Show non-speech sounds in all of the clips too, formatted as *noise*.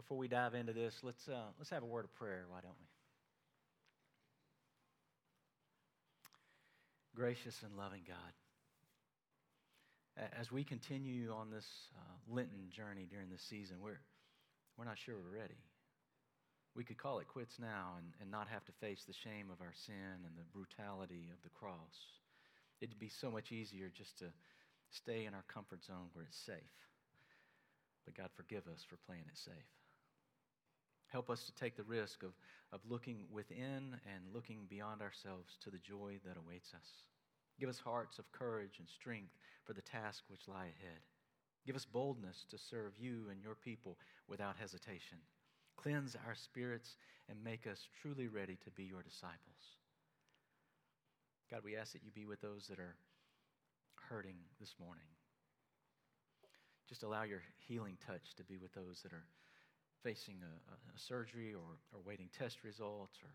before we dive into this, let's, uh, let's have a word of prayer, why don't we? Gracious and loving God, as we continue on this uh, Lenten journey during this season, we're, we're not sure we're ready. We could call it quits now and, and not have to face the shame of our sin and the brutality of the cross. It'd be so much easier just to stay in our comfort zone where it's safe. But God, forgive us for playing it safe. Help us to take the risk of, of looking within and looking beyond ourselves to the joy that awaits us. Give us hearts of courage and strength for the task which lie ahead. Give us boldness to serve you and your people without hesitation. Cleanse our spirits and make us truly ready to be your disciples. God, we ask that you be with those that are hurting this morning. Just allow your healing touch to be with those that are facing a, a, surgery or, or waiting test results, or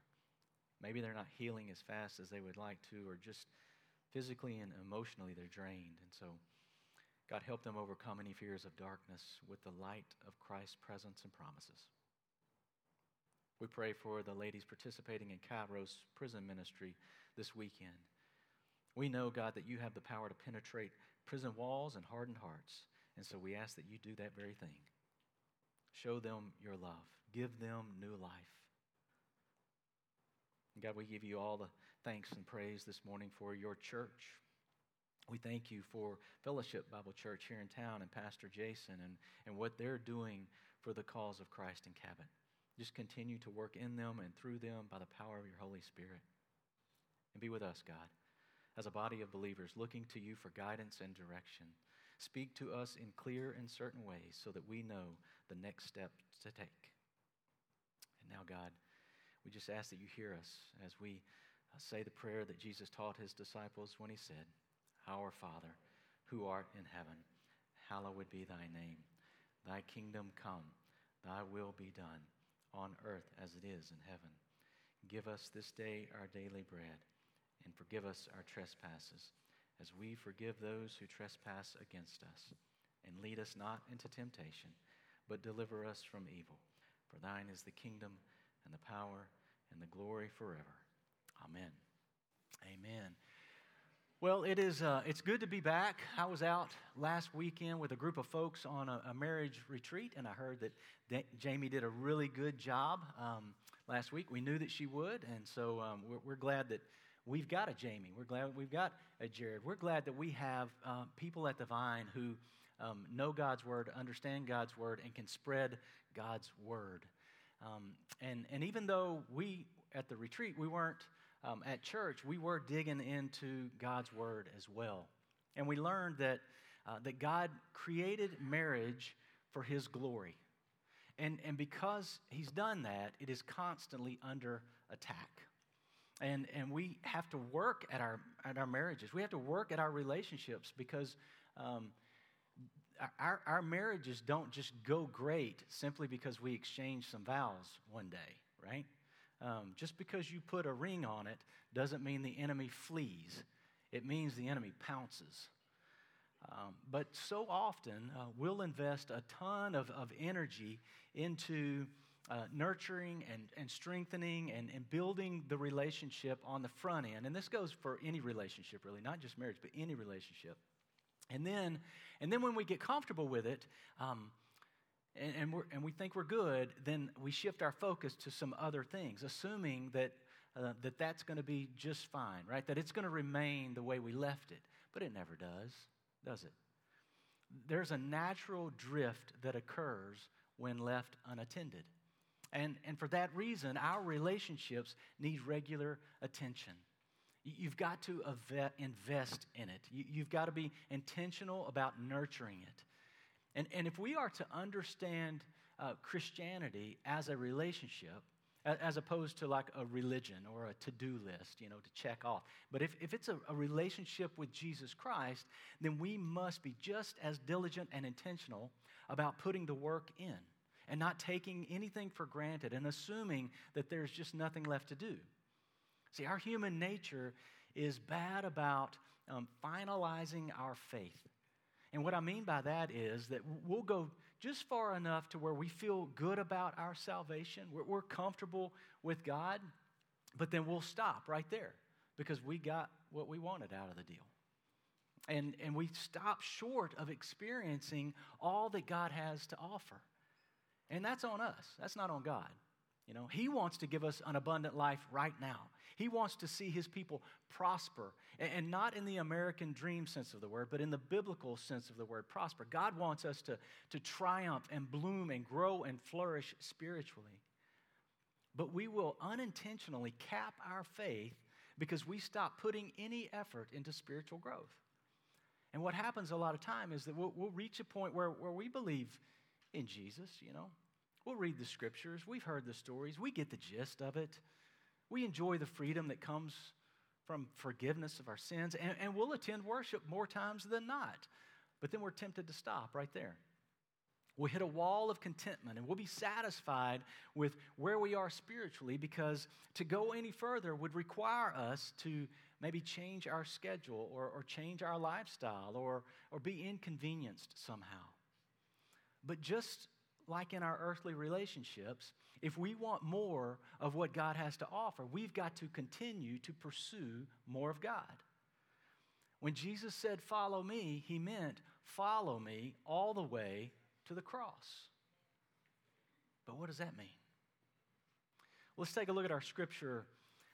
maybe they're not healing as fast as they would like to, or just physically and emotionally they're drained. And so, God, help them overcome any fears of darkness with the light of Christ's presence and promises. We pray for the ladies participating in Kairos prison ministry this weekend. We know, God, that you have the power to penetrate prison walls and hardened hearts. And so we ask that you do that very thing. Show them your love, give them new life. And God, we give you all the thanks and praise this morning for your church. We thank you for Fellowship Bible Church here in town and Pastor Jason and, and what they're doing for the cause of Christ in Cabot. Just continue to work in them and through them by the power of your Holy Spirit. And be with us, God, as a body of believers looking to you for guidance and direction. Speak to us in clear and certain ways so that we know the next step to take. And now, God, we just ask that you hear us as we uh, say the prayer that Jesus taught his disciples when he said, Our Father, who art in heaven, hallowed be thy name. Thy kingdom come, thy will be done on earth as it is in heaven. Give us this day our daily bread, and forgive us our trespasses, as we forgive those who trespass against us. And lead us not into temptation, but deliver us from evil. For thine is the kingdom, and the power, and the glory forever. Amen. Amen. Well, it is, uh, it's good to be back. I was out last weekend with a group of folks on a, a marriage retreat, and I heard that D- Jamie did a really good job um, last week. We knew that she would, and so um, we're, we're, glad that we've got a Jamie. We're glad we've got a Jared. We're glad that we have uh, people at the Vine who um, know God's Word, understand God's Word, and can spread God's Word. Um, and, and even though we, at the retreat, we weren't um, at church, we were digging into God's Word as well. And we learned that, uh, that God created marriage for His glory. And, and because He's done that, it is constantly under attack. And, and we have to work at our, at our marriages. We have to work at our relationships because um, our, our marriages don't just go great simply because we exchange some vows one day, right? Um, just because you put a ring on it doesn't mean the enemy flees, it means the enemy pounces. Um, but so often, uh, we'll invest a ton of, of energy into uh, nurturing and, and strengthening and, and building the relationship on the front end. And this goes for any relationship, really, not just marriage, but any relationship. And then, and then when we get comfortable with it, um, and, and, and, we think we're good, then we shift our focus to some other things, assuming that, uh, that that's going to be just fine, right? That it's going to remain the way we left it. But it never does, does it? There's a natural drift that occurs when left unattended. And, and for that reason, our relationships need regular attention. You've got to invest in it. You've got to be intentional about nurturing it. And, and if we are to understand uh, Christianity as a relationship, as opposed to like a religion or a to do list, you know, to check off. But if, if it's a, a, relationship with Jesus Christ, then we must be just as diligent and intentional about putting the work in and not taking anything for granted and assuming that there's just nothing left to do. See, our human nature is bad about um, finalizing our faith. And what I mean by that is that we'll go just far enough to where we feel good about our salvation. We're, we're comfortable with God, but then we'll stop right there because we got what we wanted out of the deal. And, and we stop short of experiencing all that God has to offer. And that's on us, that's not on God. You know, He wants to give us an abundant life right now. He wants to see His people prosper, and not in the American dream sense of the word, but in the biblical sense of the word prosper. God wants us to, to triumph and bloom and grow and flourish spiritually. But we will unintentionally cap our faith because we stop putting any effort into spiritual growth. And what happens a lot of time is that we'll, we'll reach a point where, where we believe in Jesus, you know. We'll read the scriptures, we've heard the stories, we get the gist of it. We enjoy the freedom that comes from forgiveness of our sins, and, and we'll attend worship more times than not. But then we're tempted to stop right there. We'll hit a wall of contentment and we'll be satisfied with where we are spiritually because to go any further would require us to maybe change our schedule or, or change our lifestyle or, or be inconvenienced somehow. But just like in our earthly relationships, if we want more of what God has to offer, we've got to continue to pursue more of God. When Jesus said, Follow me, he meant, Follow me all the way to the cross. But what does that mean? Let's take a look at our scripture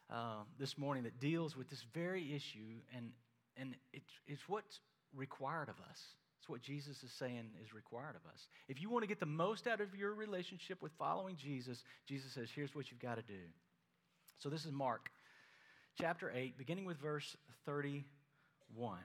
uh, this morning that deals with this very issue, and, and it, it's what's required of us. It's what Jesus is saying is required of us. If you want to get the most out of your relationship with following Jesus, Jesus says, here's what you've got to do. So this is Mark chapter 8, beginning with verse 31.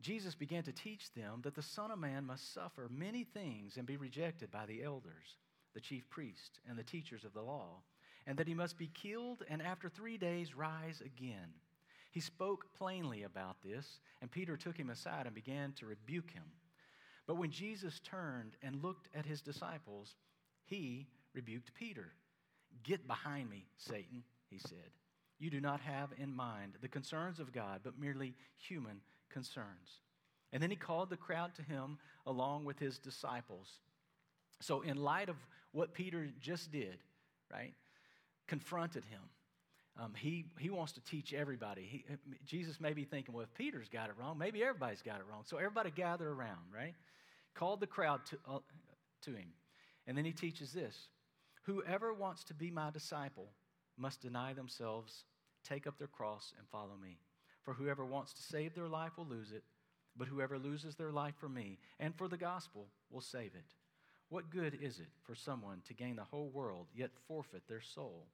Jesus began to teach them that the Son of Man must suffer many things and be rejected by the elders, the chief priests, and the teachers of the law, and that he must be killed and after three days rise again. He spoke plainly about this, and Peter took him aside and began to rebuke him. But when Jesus turned and looked at his disciples, he rebuked Peter. Get behind me, Satan, he said. You do not have in mind the concerns of God, but merely human concerns. And then he called the crowd to him along with his disciples. So, in light of what Peter just did, right, confronted him, um, he, he wants to teach everybody. He, Jesus may be thinking, well, if Peter's got it wrong, maybe everybody's got it wrong. So, everybody gather around, right? Called the crowd to, uh, to him. And then he teaches this Whoever wants to be my disciple must deny themselves, take up their cross, and follow me. For whoever wants to save their life will lose it, but whoever loses their life for me and for the gospel will save it. What good is it for someone to gain the whole world yet forfeit their soul?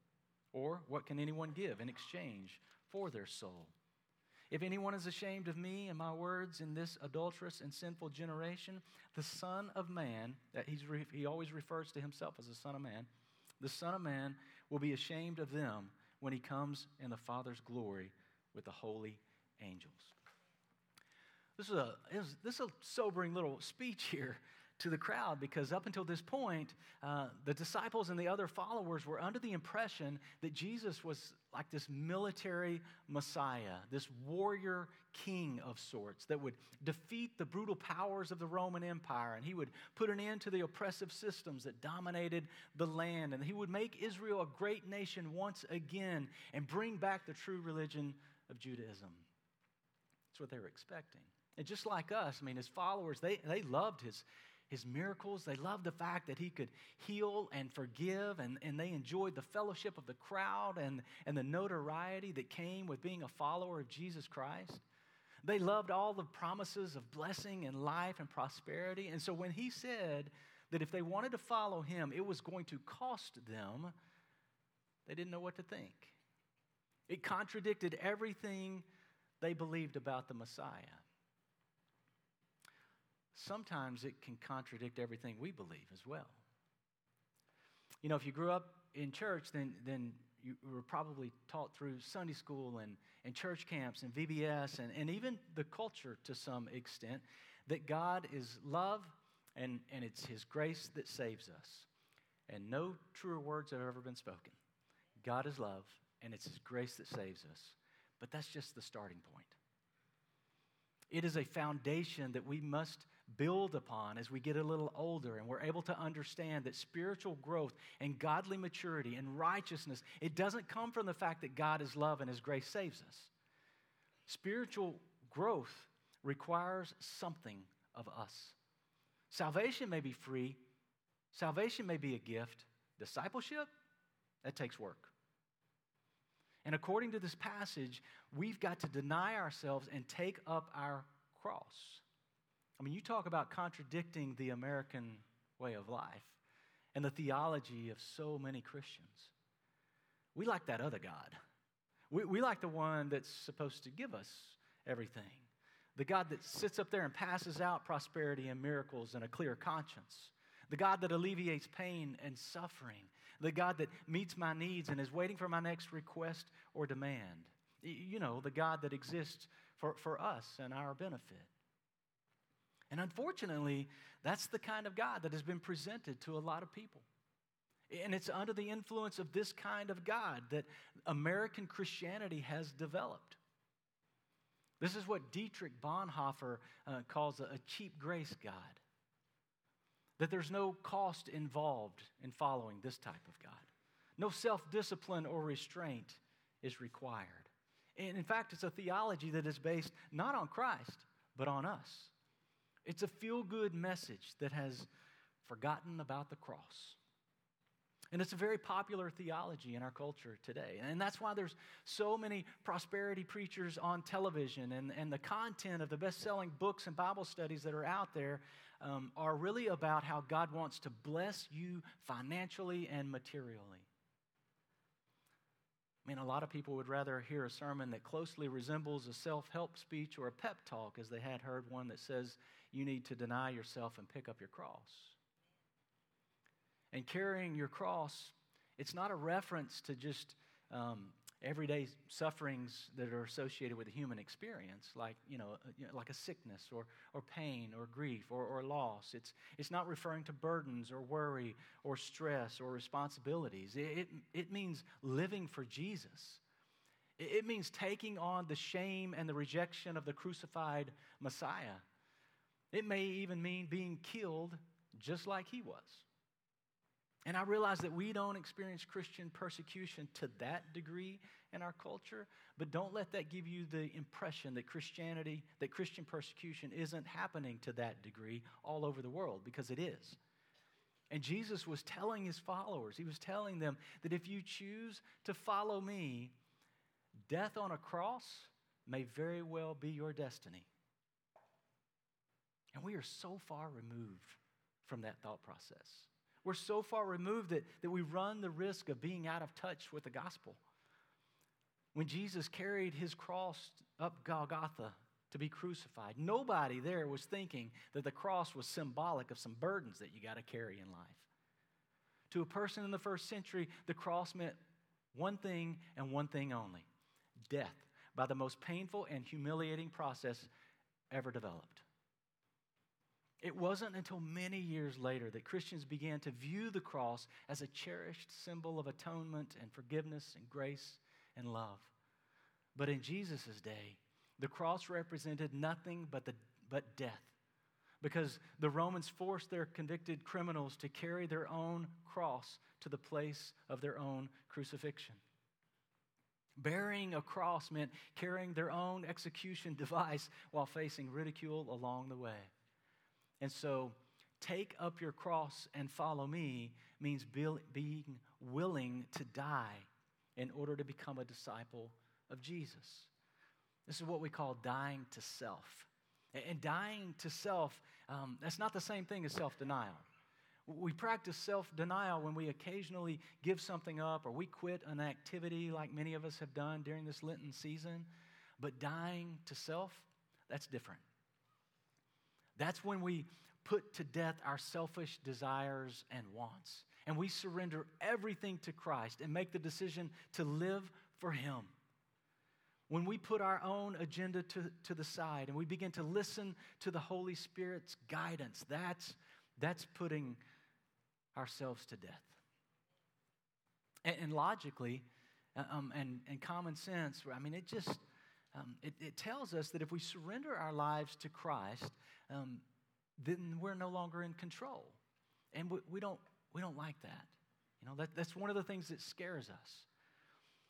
Or what can anyone give in exchange for their soul? If anyone is ashamed of me and my words in this adulterous and sinful generation, the Son of Man, that he's re, he always refers to himself as the Son of Man, the Son of Man will be ashamed of them when he comes in the Father's glory with the holy angels. This is a, this is a sobering little speech here to the crowd because up until this point, uh, the disciples and the other followers were under the impression that Jesus was like this military messiah, this warrior king of sorts that would defeat the brutal powers of the Roman Empire and he would put an end to the oppressive systems that dominated the land and he would make Israel a great nation once again and bring back the true religion of Judaism. That's what they were expecting. And just like us, I mean, his followers, they, they loved his, his miracles. They loved the fact that he could heal and forgive, and, and they enjoyed the fellowship of the crowd and, and the notoriety that came with being a follower of Jesus Christ. They loved all the promises of blessing and life and prosperity. And so when he said that if they wanted to follow him, it was going to cost them, they didn't know what to think. It contradicted everything they believed about the Messiah. Sometimes it can contradict everything we believe as well. You know, if you grew up in church, then, then you were probably taught through Sunday school and, and church camps and VBS and, and even the culture to some extent that God is love and, and it's His grace that saves us. And no truer words have ever been spoken. God is love and it's His grace that saves us. But that's just the starting point. It is a foundation that we must build upon as we get a little older and we're able to understand that spiritual growth and godly maturity and righteousness it doesn't come from the fact that God is love and his grace saves us. Spiritual growth requires something of us. Salvation may be free, salvation may be a gift. Discipleship, that takes work. And according to this passage, we've got to deny ourselves and take up our cross. I mean, you talk about contradicting the American way of life and the theology of so many Christians. We like that other God. We, we like the one that's supposed to give us everything. The God that sits up there and passes out prosperity and miracles and a clear conscience. The God that alleviates pain and suffering. The God that meets my needs and is waiting for my next request or demand. You know, the God that exists for, for us and our benefit. And unfortunately, that's the kind of God that has been presented to a lot of people. And it's under the influence of this kind of God that American Christianity has developed. This is what Dietrich Bonhoeffer uh, calls a, a cheap grace God. That there's no cost involved in following this type of God. No self discipline or restraint is required. And in fact, it's a theology that is based not on Christ, but on us. It's a feel good message that has forgotten about the cross. And it's a very popular theology in our culture today. And that's why there's so many prosperity preachers on television, and, and the content of the best selling books and Bible studies that are out there um, are really about how God wants to bless you financially and materially. I mean, a lot of people would rather hear a sermon that closely resembles a self help speech or a pep talk as they had heard one that says, you need to deny yourself and pick up your cross. And carrying your cross, it's not a reference to just um, everyday sufferings that are associated with the human experience, like, you know, uh, like a sickness or, or pain or grief or, or loss. It's, it's not referring to burdens or worry or stress or responsibilities. It, it, it means living for Jesus. It, it means taking on the shame and the rejection of the crucified Messiah it may even mean being killed just like he was. And I realize that we don't experience Christian persecution to that degree in our culture, but don't let that give you the impression that Christianity, that Christian persecution isn't happening to that degree all over the world, because it is. And Jesus was telling his followers, he was telling them that if you choose to follow me, death on a cross may very well be your destiny. And we are so far removed from that thought process. We're so far removed that, that we run the risk of being out of touch with the gospel. When Jesus carried his cross up Golgotha to be crucified, nobody there was thinking that the cross was symbolic of some burdens that you got to carry in life. To a person in the first century, the cross meant one thing and one thing only death by the most painful and humiliating process ever developed. It wasn't until many years later that Christians began to view the cross as a cherished symbol of atonement and forgiveness and grace and love. But in Jesus' day, the cross represented nothing but, the, but death because the Romans forced their convicted criminals to carry their own cross to the place of their own crucifixion. Bearing a cross meant carrying their own execution *laughs* device while facing ridicule along the way. And so, take up your cross and follow me means being willing to die in order to become a disciple of Jesus. This is what we call dying to self. And dying to self, um, that's not the same thing as self denial. We practice self denial when we occasionally give something up or we quit an activity like many of us have done during this Lenten season. But dying to self, that's different. That's when we put to death our selfish desires and wants. And we surrender everything to Christ and make the decision to live for Him. When we put our own agenda to, to the side and we begin to listen to the Holy Spirit's guidance, that's, that's putting ourselves to death. And, and logically, uh, um, and, and common sense, I mean, it just um, it, it, tells us that if we surrender our lives to Christ, um, then we're no longer in control. And we, we don't, we don't like that. You know, that, that's one of the things that scares us.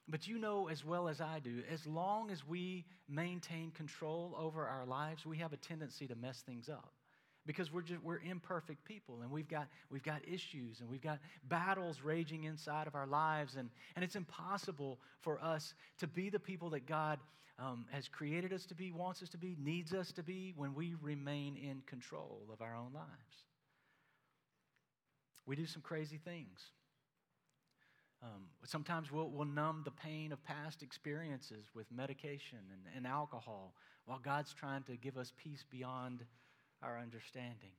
But you know as well as I do, as long as we maintain control over our lives, we have a tendency to mess things up because we're just we're imperfect people and we've got we've got issues and we've got battles raging inside of our lives and and it's impossible for us to be the people that God um, has created us to be, wants us to be, needs us to be when we remain in control of our own lives. We do some crazy things. Um, sometimes we'll, we'll numb the pain of past experiences with medication and, and alcohol while God's trying to give us peace beyond our understanding.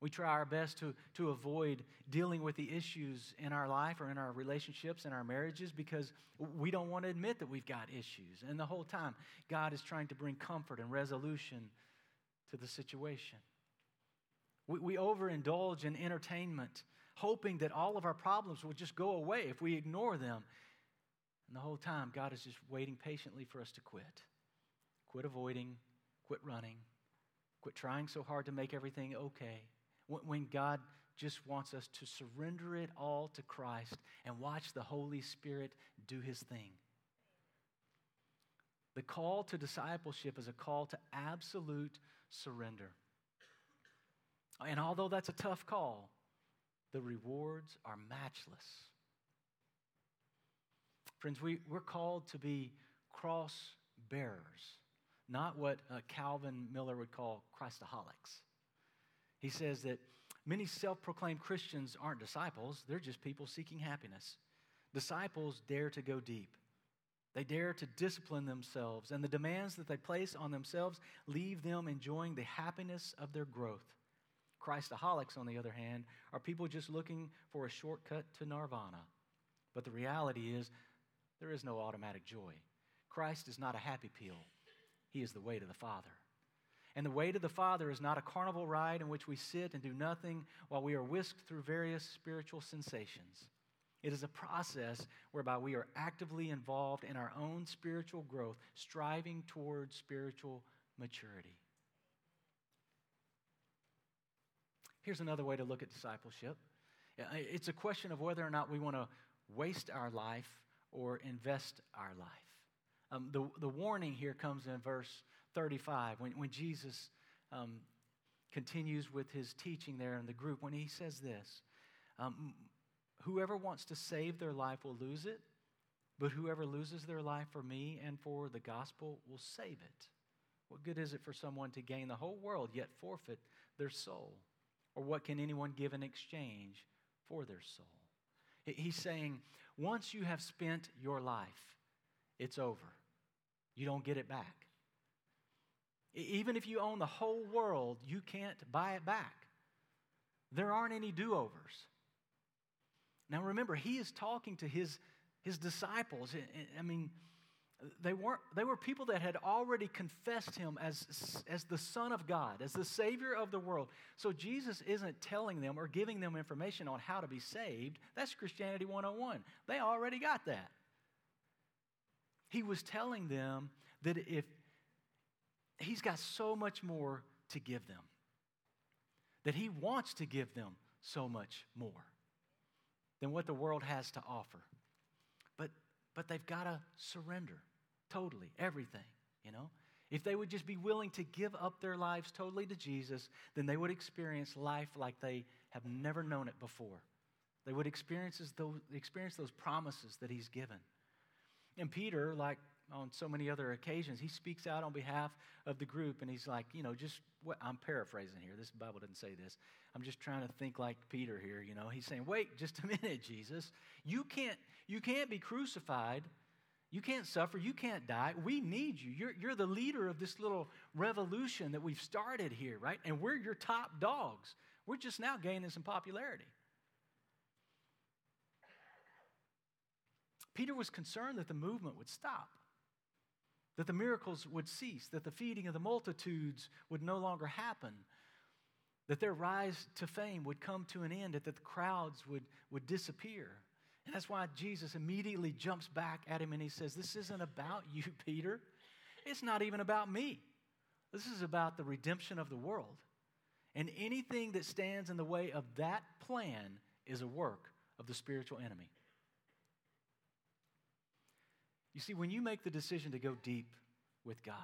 We try our best to, to avoid dealing with the issues in our life or in our relationships and our marriages because we don't want to admit that we've got issues. And the whole time, God is trying to bring comfort and resolution to the situation. We, we overindulge in entertainment, hoping that all of our problems will just go away if we ignore them. And the whole time, God is just waiting patiently for us to quit. Quit avoiding, quit running, quit trying so hard to make everything okay when God just wants us to surrender it all to Christ and watch the Holy Spirit do his thing. The call to discipleship is a call to absolute surrender. And although that's a tough call, the rewards are matchless. Friends, we, we're called to be cross bearers, not what uh, Calvin Miller would call Christaholics. He says that many self proclaimed Christians aren't disciples, they're just people seeking happiness. Disciples dare to go deep. They dare to discipline themselves, and the demands that they place on themselves leave them enjoying the happiness of their growth. Christaholics, on the other hand, are people just looking for a shortcut to nirvana. But the reality is, there is no automatic joy. Christ is not a happy pill, He is the way to the Father. And the way to the Father is not a carnival ride in which we sit and do nothing while we are whisked through various spiritual sensations. It is a process whereby we are actively involved in our own spiritual growth, striving towards spiritual maturity. Here's another way to look at discipleship it's a question of whether or not we want to waste our life or invest our life. Um, the, the warning here comes in verse 35, when, when Jesus um, continues with his teaching there in the group, when he says this um, Whoever wants to save their life will lose it, but whoever loses their life for me and for the gospel will save it. What good is it for someone to gain the whole world yet forfeit their soul? Or what can anyone give in exchange for their soul? He's saying, once you have spent your life, it's over. You don't get it back. Even if you own the whole world, you can't buy it back. There aren't any do overs. Now remember, he is talking to his, his disciples. I mean, they, weren't, they were people that had already confessed him as, as the Son of God, as the Savior of the world. So Jesus isn't telling them or giving them information on how to be saved. That's Christianity 101. They already got that. He was telling them that if He's got so much more to give them, that He wants to give them so much more than what the world has to offer. But, but they've got to surrender totally, everything, you know? If they would just be willing to give up their lives totally to Jesus, then they would experience life like they have never known it before. They would experience those, experience those promises that He's given. And Peter, like on so many other occasions, he speaks out on behalf of the group and he's like, you know, just what I'm paraphrasing here. This Bible doesn't say this. I'm just trying to think like Peter here, you know. He's saying, "Wait just a *laughs* minute, Jesus. You can't you can't be crucified. You can't suffer. You can't die. We need you. You're, you're the leader of this little revolution that we've started here, right? And we're your top dogs. We're just now gaining some popularity. Peter was concerned that the movement would stop, that the miracles would cease, that the feeding of the multitudes would no longer happen, that their rise to fame would come to an end, that the crowds would, would disappear. And that's why Jesus immediately jumps back at him and he says, This isn't about you, *laughs* Peter. It's not even about me. This is about the redemption of the world. And anything that stands in the way of that plan is a work of the spiritual enemy. You see, when you make the decision to go deep with God,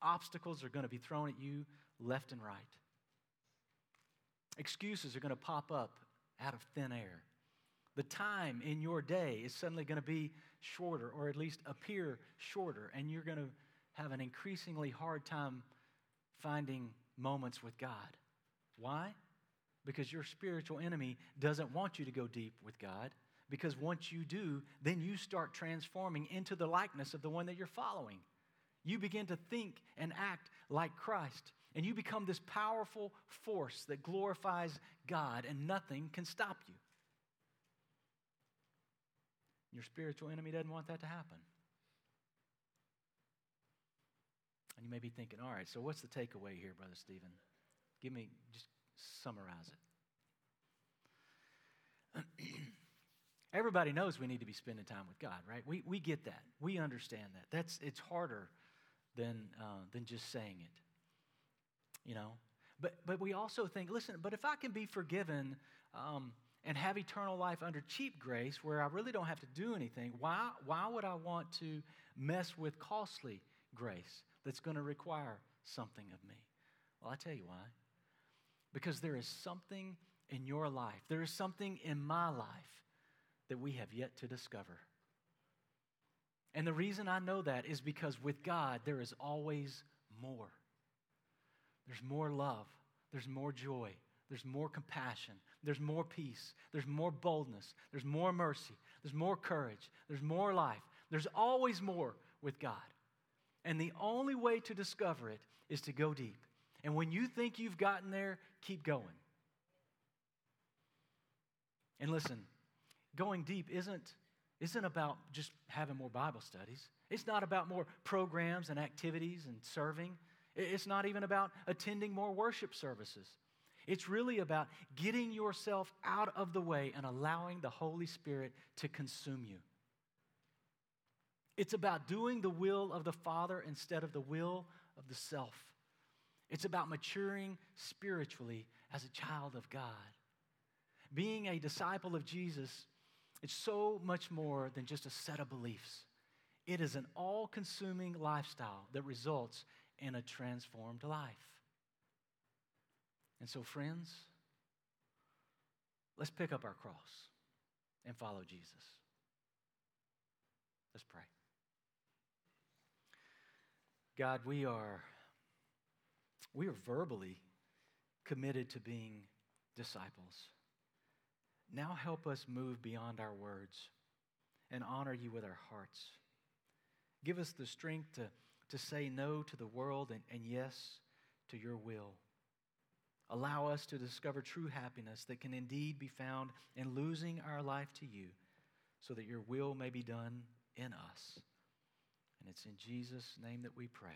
obstacles are going to be thrown at you left and right. Excuses are going to pop up out of thin air. The time in your day is suddenly going to be shorter, or at least appear shorter, and you're going to have an increasingly hard time finding moments with God. Why? Because your spiritual enemy doesn't want you to go deep with God. Because once you do, then you start transforming into the likeness of the one that you're following. You begin to think and act like Christ, and you become this powerful force that glorifies God, and nothing can stop you. Your spiritual enemy doesn't want that to happen. And you may be thinking, all right, so what's the takeaway here, Brother Stephen? Give me, just summarize it. *clears throat* Everybody knows we need to be spending time with God, right? We, we get that. We understand that. That's, it's harder than, uh, than just saying it, you know? But, but we also think, listen, but if I can be forgiven um, and have eternal life under cheap grace where I really don't have to do anything, why, why would I want to mess with costly grace that's going to require something of me? Well, I tell you why. Because there is something in your life, there is something in my life that we have yet to discover. And the reason I know that is because with God, there is always more. There's more love, there's more joy, there's more compassion, there's more peace, there's more boldness, there's more mercy, there's more courage, there's more life. There's always more with God. And the only way to discover it is to go deep. And when you think you've gotten there, keep going. And listen, going deep isn't, isn't about just having more Bible studies. It's not about more programs and activities and serving. It's not even about attending more worship services. It's really about getting yourself out of the way and allowing the Holy Spirit to consume you. It's about doing the will of the Father instead of the will of the self. It's about maturing spiritually as a child of God. Being a disciple of Jesus, it's so much more than just a set of beliefs. It is an all consuming lifestyle that results in a transformed life. And so, friends, let's pick up our cross and follow Jesus. Let's pray. God, we are we are verbally committed to being disciples. Now help us move beyond our words and honor you with our hearts. Give us the strength to, to say no to the world and, and yes to your will. Allow us to discover true happiness that can indeed be found in losing our life to you so that your will may be done in us. And it's in Jesus' name that we pray.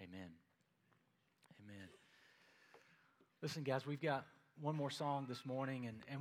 Amen. Amen. Listen, guys, we've got one more song this morning, and, and